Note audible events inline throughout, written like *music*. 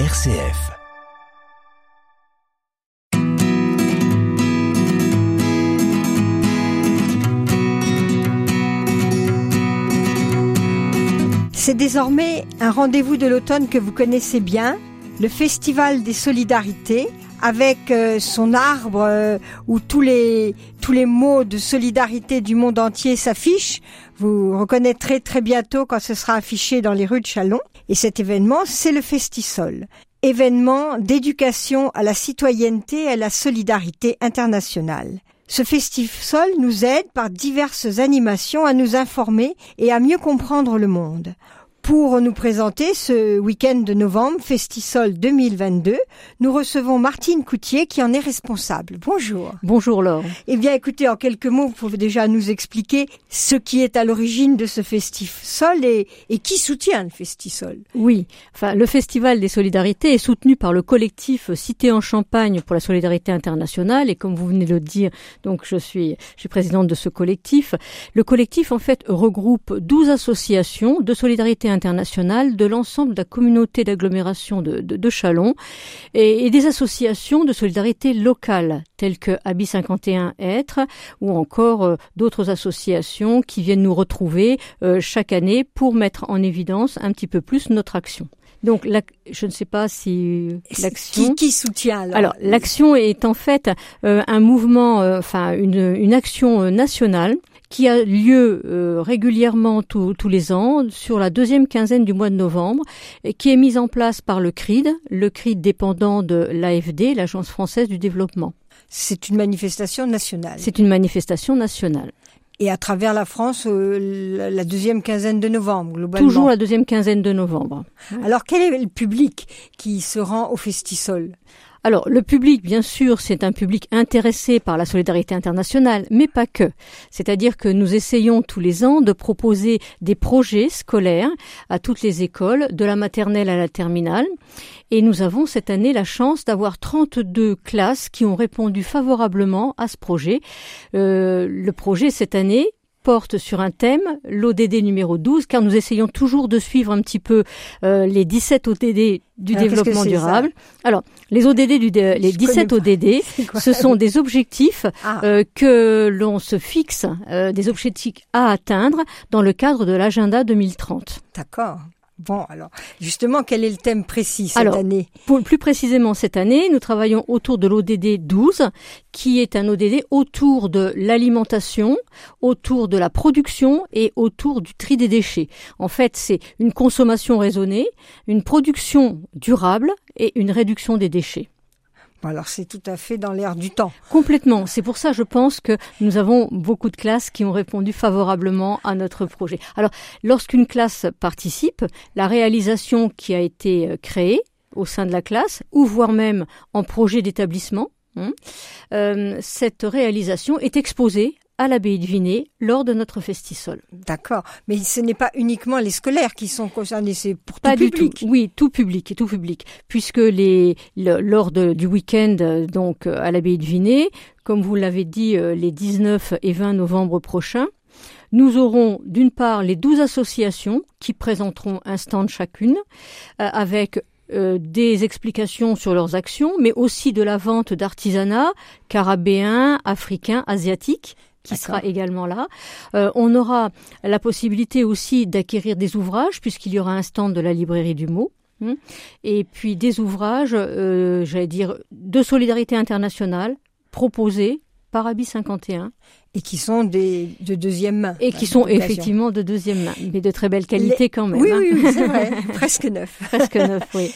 RCF. C'est désormais un rendez-vous de l'automne que vous connaissez bien, le Festival des Solidarités, avec euh, son arbre euh, où tous les tous les mots de solidarité du monde entier s'affichent. Vous reconnaîtrez très bientôt quand ce sera affiché dans les rues de Chalon. Et cet événement, c'est le Festisol, événement d'éducation à la citoyenneté et à la solidarité internationale. Ce Festisol nous aide par diverses animations à nous informer et à mieux comprendre le monde. Pour nous présenter ce week-end de novembre, Festisol 2022, nous recevons Martine Coutier qui en est responsable. Bonjour. Bonjour Laure. Eh bien écoutez, en quelques mots, vous pouvez déjà nous expliquer ce qui est à l'origine de ce Festisol et, et qui soutient le Festisol. Oui, enfin le Festival des Solidarités est soutenu par le collectif Cité en Champagne pour la solidarité internationale et comme vous venez de le dire, donc je suis, je suis présidente de ce collectif. Le collectif en fait regroupe 12 associations de solidarité internationale de l'ensemble de la communauté d'agglomération de, de, de, Chalon et, et, des associations de solidarité locale telles que Abi 51 Être ou encore euh, d'autres associations qui viennent nous retrouver euh, chaque année pour mettre en évidence un petit peu plus notre action. Donc, la, je ne sais pas si l'action. Qui, qui, soutient alors Alors, l'action est en fait euh, un mouvement, enfin une, une, action nationale qui a lieu euh, régulièrement tous les ans sur la deuxième quinzaine du mois de novembre et qui est mise en place par le CRID, le CRID dépendant de l'AFD, l'Agence française du développement. C'est une manifestation nationale. C'est une manifestation nationale et à travers la France euh, la deuxième quinzaine de novembre, globalement. Toujours la deuxième quinzaine de novembre. Alors quel est le public qui se rend au Festisol? Alors, le public, bien sûr, c'est un public intéressé par la solidarité internationale, mais pas que. C'est-à-dire que nous essayons tous les ans de proposer des projets scolaires à toutes les écoles, de la maternelle à la terminale. Et nous avons cette année la chance d'avoir 32 classes qui ont répondu favorablement à ce projet. Euh, le projet cette année, porte sur un thème, l'ODD numéro 12, car nous essayons toujours de suivre un petit peu euh, les 17 ODD du Alors, développement durable. Alors, les ODD du dé les Je 17 ODD, ce sont des objectifs ah. euh, que l'on se fixe, euh, des objectifs à atteindre dans le cadre de l'agenda 2030. D'accord. Bon, alors, justement, quel est le thème précis cette alors, année? pour, Plus précisément, cette année, nous travaillons autour de l'ODD 12, qui est un ODD autour de l'alimentation, autour de la production et autour du tri des déchets. En fait, c'est une consommation raisonnée, une production durable et une réduction des déchets. Alors c'est tout à fait dans l'air du temps. Complètement. C'est pour ça, je pense que nous avons beaucoup de classes qui ont répondu favorablement à notre projet. Alors, lorsqu'une classe participe, la réalisation qui a été créée au sein de la classe, ou voire même en projet d'établissement, hein, euh, cette réalisation est exposée à l'abbaye de Vinay lors de notre festisol. D'accord, mais ce n'est pas uniquement les scolaires qui sont concernés, c'est pour pas tout public. Tout. Oui, tout public, tout public, puisque les le, lors de, du week-end donc à l'abbaye de Vinay, comme vous l'avez dit, les 19 et 20 novembre prochains, nous aurons d'une part les 12 associations qui présenteront un stand chacune euh, avec euh, des explications sur leurs actions, mais aussi de la vente d'artisanat carabéen, africain, asiatique qui sera également là. Euh, on aura la possibilité aussi d'acquérir des ouvrages puisqu'il y aura un stand de la librairie du mot. Hein, et puis des ouvrages, euh, j'allais dire, de solidarité internationale proposés par Abi 51 et qui sont des, de deuxième main. Et qui sont effectivement de deuxième main, mais de très belle qualité Les... quand même. Oui, hein. oui, oui c'est vrai, *laughs* presque neuf. presque neuf, oui.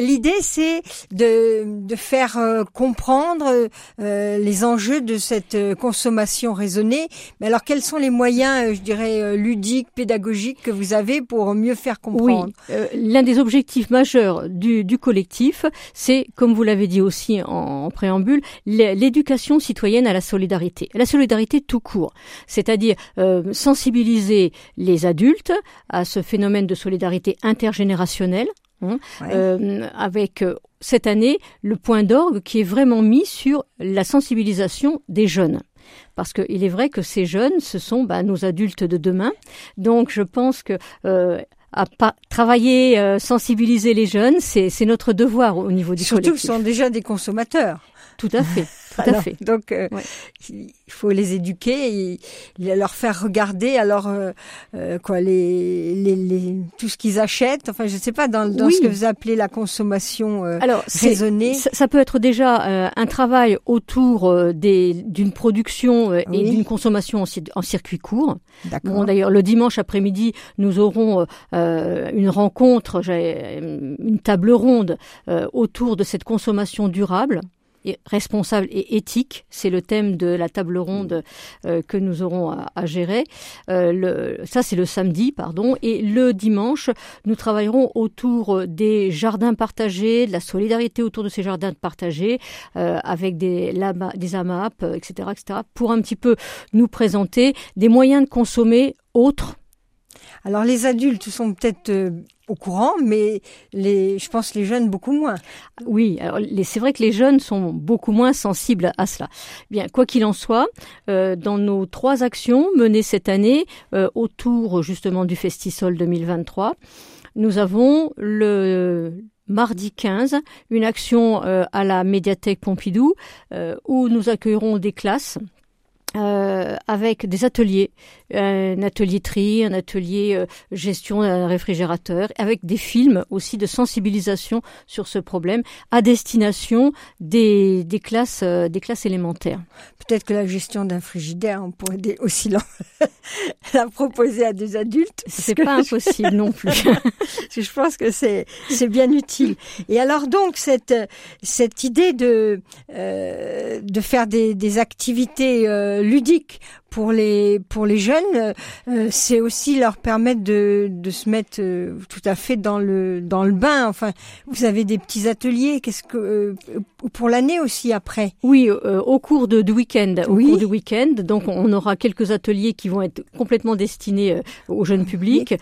L'idée, c'est de, de faire euh, comprendre euh, les enjeux de cette euh, consommation raisonnée. Mais alors, quels sont les moyens, euh, je dirais, ludiques, pédagogiques que vous avez pour mieux faire comprendre? Oui, l'un des objectifs majeurs du, du collectif, c'est, comme vous l'avez dit aussi en, en préambule, l'éducation citoyenne à la solidarité. La solidarité tout court, c'est-à-dire euh, sensibiliser les adultes à ce phénomène de solidarité intergénérationnelle, hein, ouais. euh, avec euh, cette année le point d'orgue qui est vraiment mis sur la sensibilisation des jeunes. Parce qu'il est vrai que ces jeunes, ce sont bah, nos adultes de demain. Donc je pense que à travailler, sensibiliser les jeunes, c'est notre devoir au niveau du Surtout qu'ils sont déjà des consommateurs. Tout à fait. Tout à fait. Donc, euh, il faut les éduquer, et, leur faire regarder alors euh, euh, quoi les, les, les, tout ce qu'ils achètent. Enfin, je ne sais pas dans, dans ce que vous appelez la consommation alors, raisonnée. Ça, peut être déjà un travail autour des d'une production et d'une consommation en, circuit court. Bon, d'ailleurs, le dimanche après-midi, nous aurons une rencontre, une table ronde autour de cette consommation durable responsable et éthique. C'est le thème de la table ronde euh, que nous aurons à, gérer. Euh, ça, c'est le samedi, pardon. Et le dimanche, nous travaillerons autour des jardins partagés, de la solidarité autour de ces jardins partagés, euh, avec des, des AMAP, etc., etc., pour un petit peu nous présenter des moyens de consommer autres alors les adultes sont peut-être euh, au courant, mais les, je pense les jeunes beaucoup moins. Oui, c'est vrai que les jeunes sont beaucoup moins sensibles à cela. Bien, quoi qu'il en soit, euh, dans nos trois actions menées cette année euh, autour justement du Festisol 2023, nous avons le mardi 15 une action à la médiathèque Pompidou où nous accueillerons des classes avec des ateliers, un atelier tri, un atelier euh, gestion d'un réfrigérateur, avec des films aussi de sensibilisation sur ce problème à destination des, des classes euh, des classes élémentaires. Peut-être que la gestion d'un frigidaire, on pourrait aussi la, *laughs* la proposer à des adultes. C'est pas impossible non plus. *laughs* je pense que c'est c'est bien utile. Et alors donc cette cette idée de de faire des, des activités ludique pour les pour les jeunes, euh, c'est aussi leur permettre de, de se mettre euh, tout à fait dans le dans le bain. Enfin, vous avez des petits ateliers. Qu'est-ce que euh, pour l'année aussi après? Oui, au cours de, du week-end. Au cours du week-end, donc on aura quelques ateliers qui vont être complètement destinés au jeune public,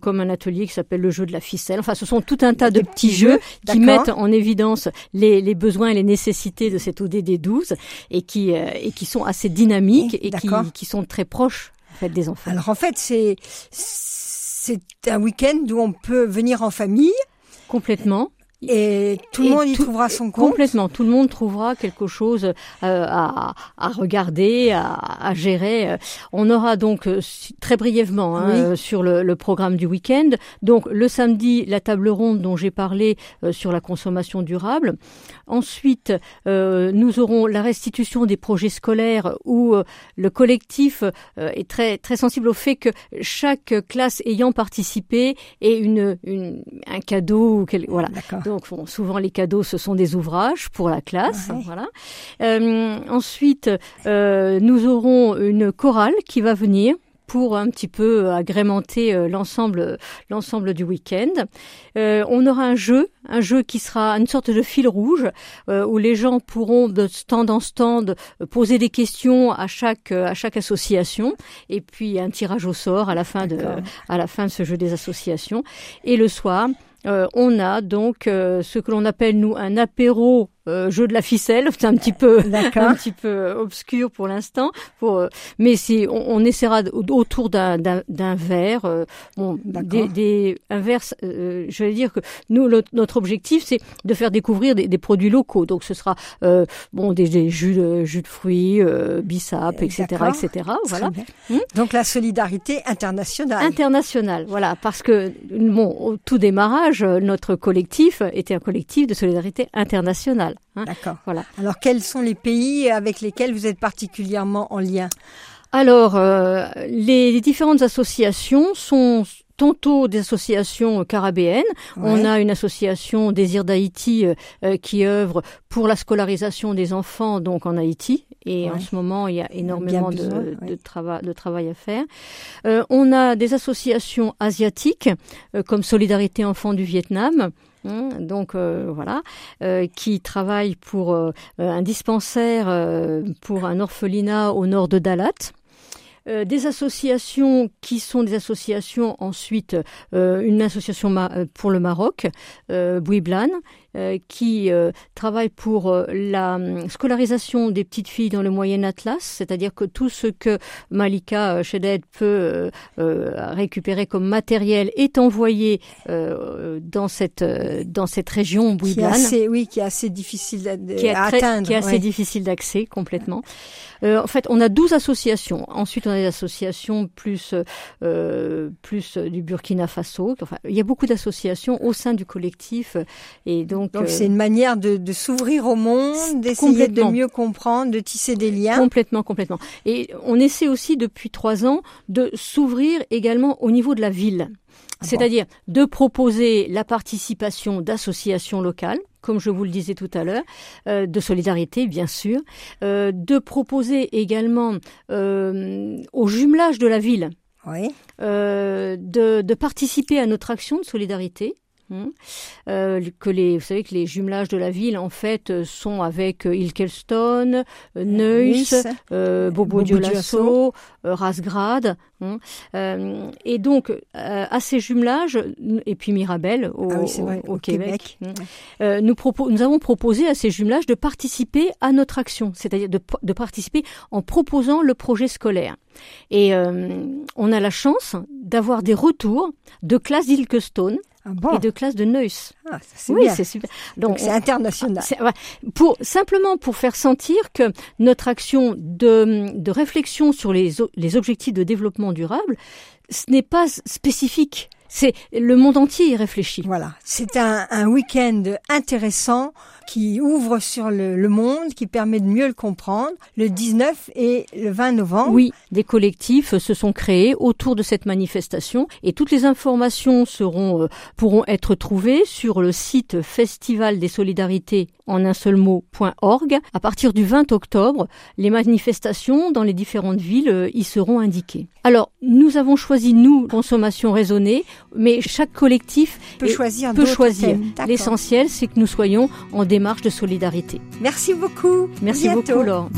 comme un atelier qui s'appelle le jeu de la ficelle. Enfin, ce sont tout un tas de petits jeux qui mettent en évidence les, les besoins et les nécessités de cet ODD 12 et qui et qui sont assez dynamiques et qui qui, sont très proches en fait, des enfants. Alors en fait, c'est c'est un week-end où on peut venir en famille. Complètement. Et tout le monde y trouvera son compte. Complètement, tout le monde trouvera quelque chose euh, à, à, regarder, à, à, gérer. Euh, on aura donc euh, très brièvement hein, sur le, le, programme du week-end. Donc le samedi, la table ronde dont j'ai parlé sur la consommation durable. Ensuite, nous aurons la restitution des projets scolaires où le collectif est très très sensible au fait que chaque classe ayant participé ait une, une un cadeau. Voilà. Donc souvent les cadeaux, ce sont des ouvrages pour la classe. Voilà. Euh, ensuite, euh, nous aurons une chorale qui va venir pour un petit peu agrémenter euh, l'ensemble l'ensemble du week-end. Euh, on aura un jeu, un jeu qui sera une sorte de fil rouge euh, où les gens pourront de stand en stand poser des questions à chaque à chaque association et puis un tirage au sort à la fin de à la fin de ce jeu des associations. Et le soir, on a donc euh, ce que l'on appelle nous un apéro euh, jeu de la ficelle, c'est un petit peu *laughs* un petit peu obscur pour l'instant. Pour, euh, mais c'est on, on, essaiera autour d'un d'un verre, euh, bon, des, des, un verre. je vais dire que nous notre objectif c'est de faire découvrir des, des, produits locaux. Donc ce sera bon des, des, jus de jus de fruits, bissap, etc., etc. Voilà. Hmm? Donc la solidarité internationale. Internationale, voilà, parce que bon au tout démarrage notre collectif était un collectif de solidarité internationale. Hein. D'accord. Voilà. Alors, quels sont les pays avec lesquels vous êtes particulièrement en lien? Alors, euh, les, différentes associations sont tantôt des associations carabéennes. On a une association Désir d'Haïti euh, euh, qui œuvre pour la scolarisation des enfants donc en Haïti. Et en ce moment, il y a énormément de, de, de, travail à faire. on a des associations asiatiques comme Solidarité Enfants du Vietnam. Hein, donc euh, voilà, euh, qui travaille pour euh, un dispensaire pour un orphelinat au nord de Dalat. des associations qui sont des associations ensuite une association pour le Maroc, Bouiblan, euh, qui euh, travaille pour euh, la scolarisation des petites filles dans le Moyen Atlas, c'est-à-dire que tout ce que Malika Sheded peut récupérer comme matériel est envoyé dans cette dans cette région bouillane. Oui, qui est assez difficile à, atteindre. Qui est assez difficile d'accès complètement. Euh, en fait, on a 12 associations. Ensuite, on a des associations plus euh, plus du Burkina Faso. Enfin, il y a beaucoup d'associations au sein du collectif. Et donc, donc c'est une manière de, de s'ouvrir au monde, d'essayer de mieux comprendre, de tisser des liens. Complètement, complètement. Et on essaie aussi depuis trois ans de s'ouvrir également au niveau de la ville. Ah C'est-à-dire de proposer la participation d'associations locales comme je vous le disais tout à l'heure, euh, de solidarité, bien sûr, euh, de proposer également euh, au jumelage de la ville de, de, participer à notre action de solidarité. Hein, que les, vous savez que les jumelages de la ville en fait sont avec Ilkelston, Neuss, Bobo Dioulasso, Rasgrad, Hein. Euh, et donc, euh, à ces jumelages, et puis Mirabel au, ah Québec, euh, nous, nous avons proposé à ces jumelages de participer à notre action, c'est-à-dire de, de, participer en proposant le projet scolaire. Et on a la chance d'avoir des retours de classes d'Ilkestone ah et de classe de Neuss. Ah, oui, c'est super. Donc c'est international. Pour simplement pour faire sentir que notre action de, de réflexion sur les, les objectifs de développement durable, ce n'est pas spécifique. C'est le monde entier y réfléchit. Voilà, c'est un, un week-end intéressant qui ouvre sur le, le, monde, qui permet de mieux le comprendre, le 19 et le 20 novembre. Oui, des collectifs se sont créés autour de cette manifestation et toutes les informations seront euh, pourront être trouvées sur le site Festival des Solidarités en un seul mot.org. À partir du 20 octobre, les manifestations dans les différentes villes euh, y seront indiquées. Alors, nous avons choisi, nous, consommation raisonnée, mais chaque collectif peut choisir. Peut choisir. L'essentiel, c'est que nous soyons en démarche de solidarité. Merci beaucoup. Merci beaucoup, Laure.